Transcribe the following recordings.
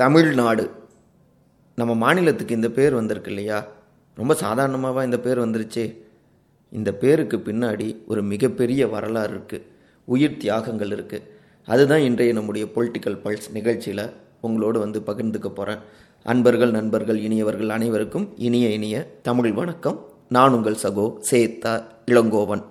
தமிழ்நாடு. நம்ம மாநிலத்துக்கு இந்த பேர் வந்திருக்கு இல்லையா? ரொம்ப சாதாரணமாகவா இந்த பேர் வந்துருச்சு? இந்த பேருக்கு பின்னாடி ஒரு மிகப்பெரிய வரலாறு இருக்குது உயிர் தியாகங்கள் இருக்குது அதுதான் இன்றைய நம்முடைய பொலிட்டிக்கல் பல்ஸ் நிகழ்ச்சியில் உங்களோடு வந்து பகிர்ந்துக்க போகிறேன் அன்பர்கள் நண்பர்கள் இனியவர்கள் அனைவருக்கும் இனிய இனிய தமிழ் வணக்கம். நான் உங்கள் சகோ சேத்தா இளங்கோவன்.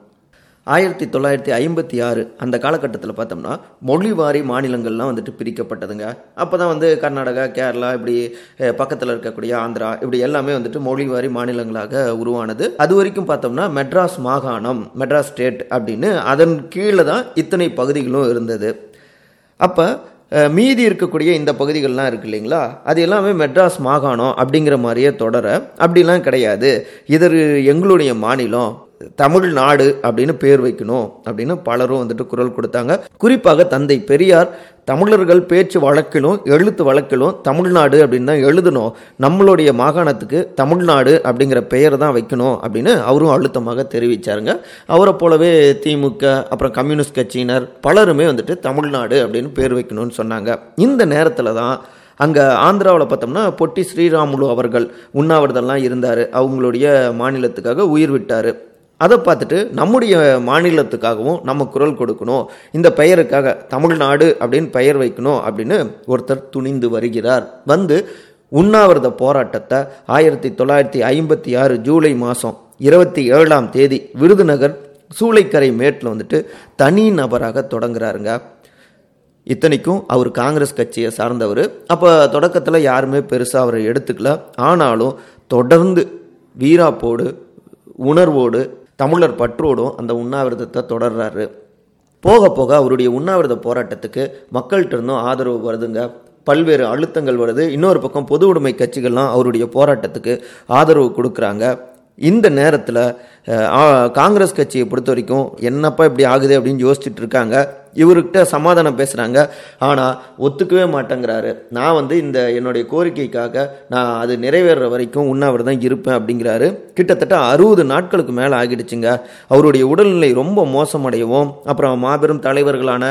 ஆயிரத்தி தொள்ளாயிரத்தி ஐம்பத்தி ஆறு அந்த காலகட்டத்தில் பார்த்தோம்னா மொழிவாரி மாநிலங்கள்லாம் வந்துட்டு பிரிக்கப்பட்டதுங்க. அப்போ தான் வந்து கர்நாடகா கேரளா இப்படி பக்கத்தில் இருக்கக்கூடிய ஆந்திரா இப்படி எல்லாமே வந்துட்டு மொழிவாரி மாநிலங்களாக உருவானது. அது வரைக்கும் பார்த்தோம்னா மெட்ராஸ் மாகாணம் மெட்ராஸ் ஸ்டேட் அப்படின்னு அதன் கீழே தான் இத்தனை பகுதிகளும் இருந்தது. அப்போ மீதி இருக்கக்கூடிய இந்த பகுதிகள்லாம் இருக்கு இல்லைங்களா? அது எல்லாமே மெட்ராஸ் மாகாணம் அப்படிங்கிற மாதிரியே தொடர அப்படிலாம் கிடையாது. இது எங்களுடைய மாநிலம் தமிழ்நாடு அப்படின்னு பேர் வைக்கணும் அப்படின்னு பலரும் வந்துட்டு குரல் கொடுத்தாங்க. குறிப்பாக தந்தை பெரியார் தமிழர்கள் பேச்சு வழக்கிலும் எழுத்து வழக்கிலும் தமிழ்நாடு அப்படின்னு தான் எழுதணும். நம்மளுடைய மாகாணத்துக்கு தமிழ்நாடு அப்படிங்கிற பெயர் தான் வைக்கணும் அப்படின்னு அவரும் அழுத்தமாக தெரிவித்தாருங்க அவரை போலவே திமுக அப்புறம் கம்யூனிஸ்ட் கட்சியினர் பலருமே வந்துட்டு தமிழ்நாடு அப்படின்னு பேர் வைக்கணும்னு சொன்னாங்க. இந்த நேரத்தில் தான் அங்கே ஆந்திராவில் பார்த்தோம்னா பொட்டி ஸ்ரீராமுலு அவர்கள் உண்ணாவிரதெல்லாம் இருந்தார். அவங்களுடைய மாநிலத்துக்காக உயிர் விட்டார். அதை பார்த்துட்டு நம்முடைய மாநிலத்துக்காகவும் நம்ம குரல் கொடுக்கணும். இந்த பெயருக்காக தமிழ்நாடு அப்படின்னு பெயர் வைக்கணும் அப்படின்னு ஒருத்தர் துணிந்து வருகிறார். வந்து உண்ணாவிரத போராட்டத்தை ஆயிரத்தி தொள்ளாயிரத்தி ஐம்பத்தி ஆறு ஜூலை மாதம் இருபத்தி ஏழாம் தேதி விருதுநகர் சூளைக்கரை மேட்டில் வந்துட்டு தனி நபராக தொடங்குறாருங்க. இத்தனைக்கும் அவர் காங்கிரஸ் கட்சியை சார்ந்தவர். அப்போ தொடக்கத்தில் யாருமே பெருசாக அவரை எடுத்துக்கல. ஆனாலும் தொடர்ந்து வீராப்போடு உணர்வோடு தமிழர் பற்றோடும் அந்த உண்ணாவிரதத்தை தொடர்றாரு. போக போக அவருடைய உண்ணாவிரத போராட்டத்துக்கு மக்கள்கிட்ட இருந்தும் ஆதரவு வருதுங்க. பல்வேறு அழுத்தங்கள் வருது. இன்னொரு பக்கம் பொது உடைமை கட்சிகள்லாம் அவருடைய போராட்டத்துக்கு ஆதரவு கொடுக்குறாங்க. இந்த நேரத்தில் காங்கிரஸ் கட்சியை பொறுத்த வரைக்கும் என்னப்பா இப்படி ஆகுது அப்படின்னு யோசிச்சுட்டு இருக்காங்க. இவர்கிட்ட சமாதானம் பேசுகிறாங்க ஆனால் ஒத்துக்கவே மாட்டேங்கிறாரு. நான் வந்து இந்த என்னுடைய கோரிக்கைக்காக நான் அது நிறைவேற வரைக்கும் உண்ணாவிரதம் இருப்பேன் அப்படிங்கிறாரு. கிட்டத்தட்ட அறுபது நாட்களுக்கு மேலே ஆகிடுச்சுங்க. அவருடைய உடல்நிலை ரொம்ப மோசமடையவும் அப்புறம் மாபெரும் தலைவர்களான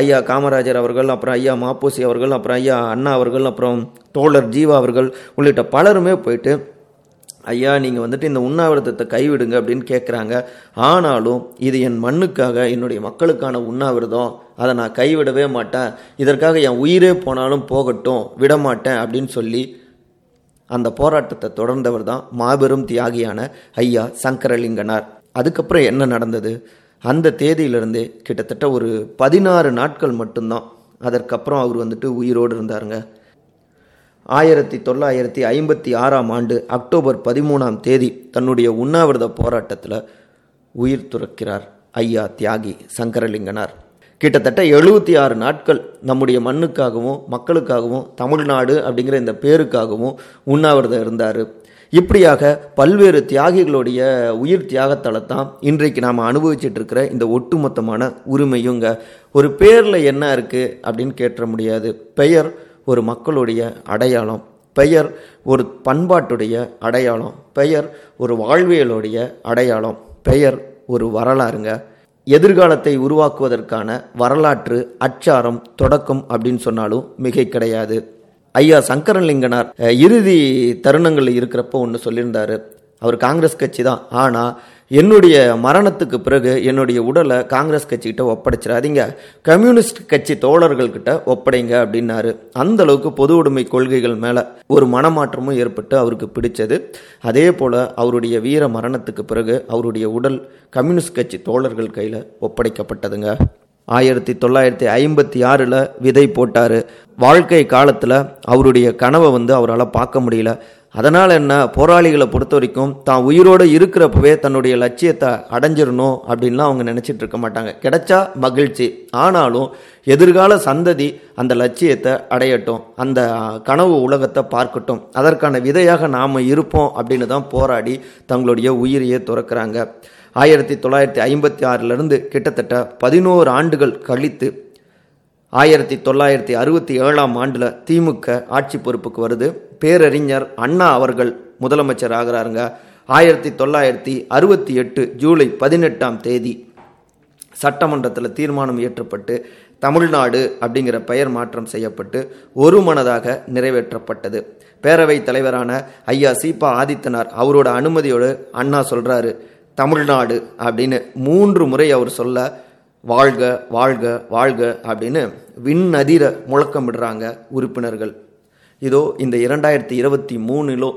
ஐயா காமராஜர் அவர்கள் அப்புறம் ஐயா மாப்போசி அவர்கள் அப்புறம் ஐயா அண்ணா அவர்கள் அப்புறம் தோழர் ஜீவா அவர்கள் உள்ளிட்ட பலருமே போயிட்டு ஐயா நீங்கள் வந்துட்டு இந்த உண்ணாவிரதத்தை கைவிடுங்க அப்படின்னு கேட்குறாங்க ஆனாலும் இது என் மண்ணுக்காக என்னுடைய மக்களுக்கான உண்ணாவிரதம். அதை நான் கைவிடவே மாட்டேன். இதற்காக என் உயிரே போனாலும் போகட்டும் விட மாட்டேன் அப்படின்னு சொல்லி அந்த போராட்டத்தை தொடர்ந்தவர் தான் மாபெரும் தியாகியான ஐயா சங்கரலிங்கனார். அதுக்கப்புறம் என்ன நடந்தது? அந்த தேதியிலிருந்தே கிட்டத்தட்ட ஒரு பதினாறு நாட்கள் மட்டும்தான். அதற்கப்புறம் அவர் வந்துட்டு உயிரோடு இருந்தாருங்க. ஆயிரத்தி தொள்ளாயிரத்தி ஐம்பத்தி ஆறாம் ஆண்டு அக்டோபர் பதிமூணாம் தேதி தன்னுடைய உண்ணாவிரத போராட்டத்தில் உயிர் துறக்கிறார் ஐயா தியாகி சங்கரலிங்கனார். கிட்டத்தட்ட எழுபத்தி ஆறு நாட்கள் நம்முடைய மண்ணுக்காகவும் மக்களுக்காகவும் தமிழ்நாடு அப்படிங்கிற இந்த பேருக்காகவும் உண்ணாவிரதம் இருந்தார். இப்படியாக பல்வேறு தியாகிகளுடைய உயிர் தியாகத்தால் தான் இன்றைக்கு நாம் அனுபவிச்சுட்டு இருக்கிற இந்த ஒட்டுமொத்தமான உரிமையுங்க. ஒரு பேரில் என்ன இருக்குது அப்படின்னு கேட்ட முடியாது. பெயர் ஒரு மக்களுடைய அடையாளம் பெயர் ஒரு பண்பாட்டுடைய அடையாளம் பெயர் ஒரு வாழ்வியலுடைய அடையாளம் பெயர் ஒரு வரலாறுங்க. எதிர்காலத்தை உருவாக்குவதற்கான வரலாற்று அச்சாரம் தொடக்கம் அப்படின்னு சொன்னாலும் மிகை கிடையாது. ஐயா சங்கரலிங்கனார் இறுதி தருணங்களில் இருக்கிறப்போ ஒன்று சொல்லியிருந்தாரு. அவர் காங்கிரஸ் கட்சி தான். ஆனால் என்னுடைய மரணத்துக்கு பிறகு என்னுடைய உடலை காங்கிரஸ் கட்சிக்கிட்ட ஒப்படைச்சிடாதீங்க கம்யூனிஸ்ட் கட்சி தோழர்கள்கிட்ட ஒப்படைங்க அப்படின்னாரு. அந்த அளவுக்கு பொது உடைமை கொள்கைகள் மேலே ஒரு மனமாற்றமும் ஏற்பட்டு அவருக்கு பிடிச்சது. அதே போல் அவருடைய வீர மரணத்துக்கு பிறகு அவருடைய உடல் கம்யூனிஸ்ட் கட்சி தோழர்கள் கையில் ஒப்படைக்கப்பட்டதுங்க. ஆயிரத்தி தொள்ளாயிரத்தி ஐம்பத்தி ஆறில் விதை போட்டார். வாழ்க்கை காலத்தில் அவருடைய கனவை வந்து அவரால் பார்க்க முடியல. அதனால் என்ன போராளிகளை பொறுத்த வரைக்கும் தான் உயிரோடு இருக்கிறப்பவே தன்னுடைய லட்சியத்தை அடைஞ்சிடணும் அப்படின்லாம் அவங்க நினச்சிட்டு இருக்க மாட்டாங்க. கிடைச்சா மகிழ்ச்சி. ஆனாலும் எதிர்கால சந்ததி அந்த லட்சியத்தை அடையட்டும். அந்த கனவு உலகத்தை பார்க்கட்டும். அதற்கான விதையாக நாம் இருப்போம் அப்படின்னு தான் போராடி தங்களுடைய உயிரையே துறக்கிறாங்க. ஆயிரத்தி தொள்ளாயிரத்தி ஐம்பத்தி ஆறிலிருந்து கிட்டத்தட்ட பதினோரு ஆண்டுகள் கழித்து ஆயிரத்தி தொள்ளாயிரத்தி அறுபத்தி ஏழாம் ஆண்டில் திமுக ஆட்சி பொறுப்புக்கு வருது. பேரறிஞர் அண்ணா அவர்கள் முதலமைச்சர் ஆகிறாருங்க. ஆயிரத்தி தொள்ளாயிரத்தி அறுபத்தி எட்டு ஜூலை பதினெட்டாம் தேதி சட்டமன்றத்தில் தீர்மானம் இயற்றப்பட்டு தமிழ்நாடு அப்படிங்கிற பெயர் மாற்றம் செய்யப்பட்டு ஒரு மனதாக நிறைவேற்றப்பட்டது. பேரவைத் தலைவரான ஐயா சீபா ஆதித்தனார் அவரோட அனுமதியோடு அண்ணா சொல்கிறாரு தமிழ்நாடு அப்படின்னு மூன்று முறை அவர் சொல்ல வாழ்க வாழ்க வாழ்க அப்படின்னு விண்ணதிர முழக்கமிடுறாங்க உறுப்பினர்கள். இதோ இந்த இரண்டாயிரத்தி இருபத்தி மூணிலோ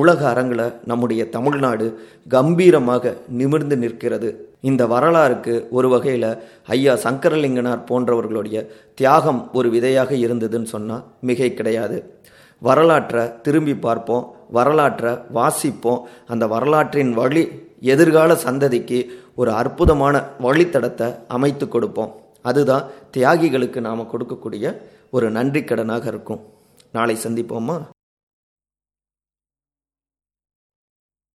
உலக அரங்கில் நம்முடைய தமிழ்நாடு கம்பீரமாக நிமிர்ந்து நிற்கிறது. இந்த வரலாறுக்கு ஒரு வகையில் ஐயா சங்கரலிங்கனார் போன்றவர்களுடைய தியாகம் ஒரு விதையாக இருந்ததுன்னு சொன்னால் மிகை கிடையாது. வரலாற்றை திரும்பி பார்ப்போம் வரலாற்றை வாசிப்போம். அந்த வரலாற்றின் வழி எதிர்கால சந்ததிக்கு ஒரு அற்புதமான வழித்தடத்தை அமைத்து கொடுப்போம். அதுதான் தியாகிகளுக்கு நாம் கொடுக்கக்கூடிய ஒரு நன்றி கடனாக இருக்கும். நாளை சந்திப்போமா?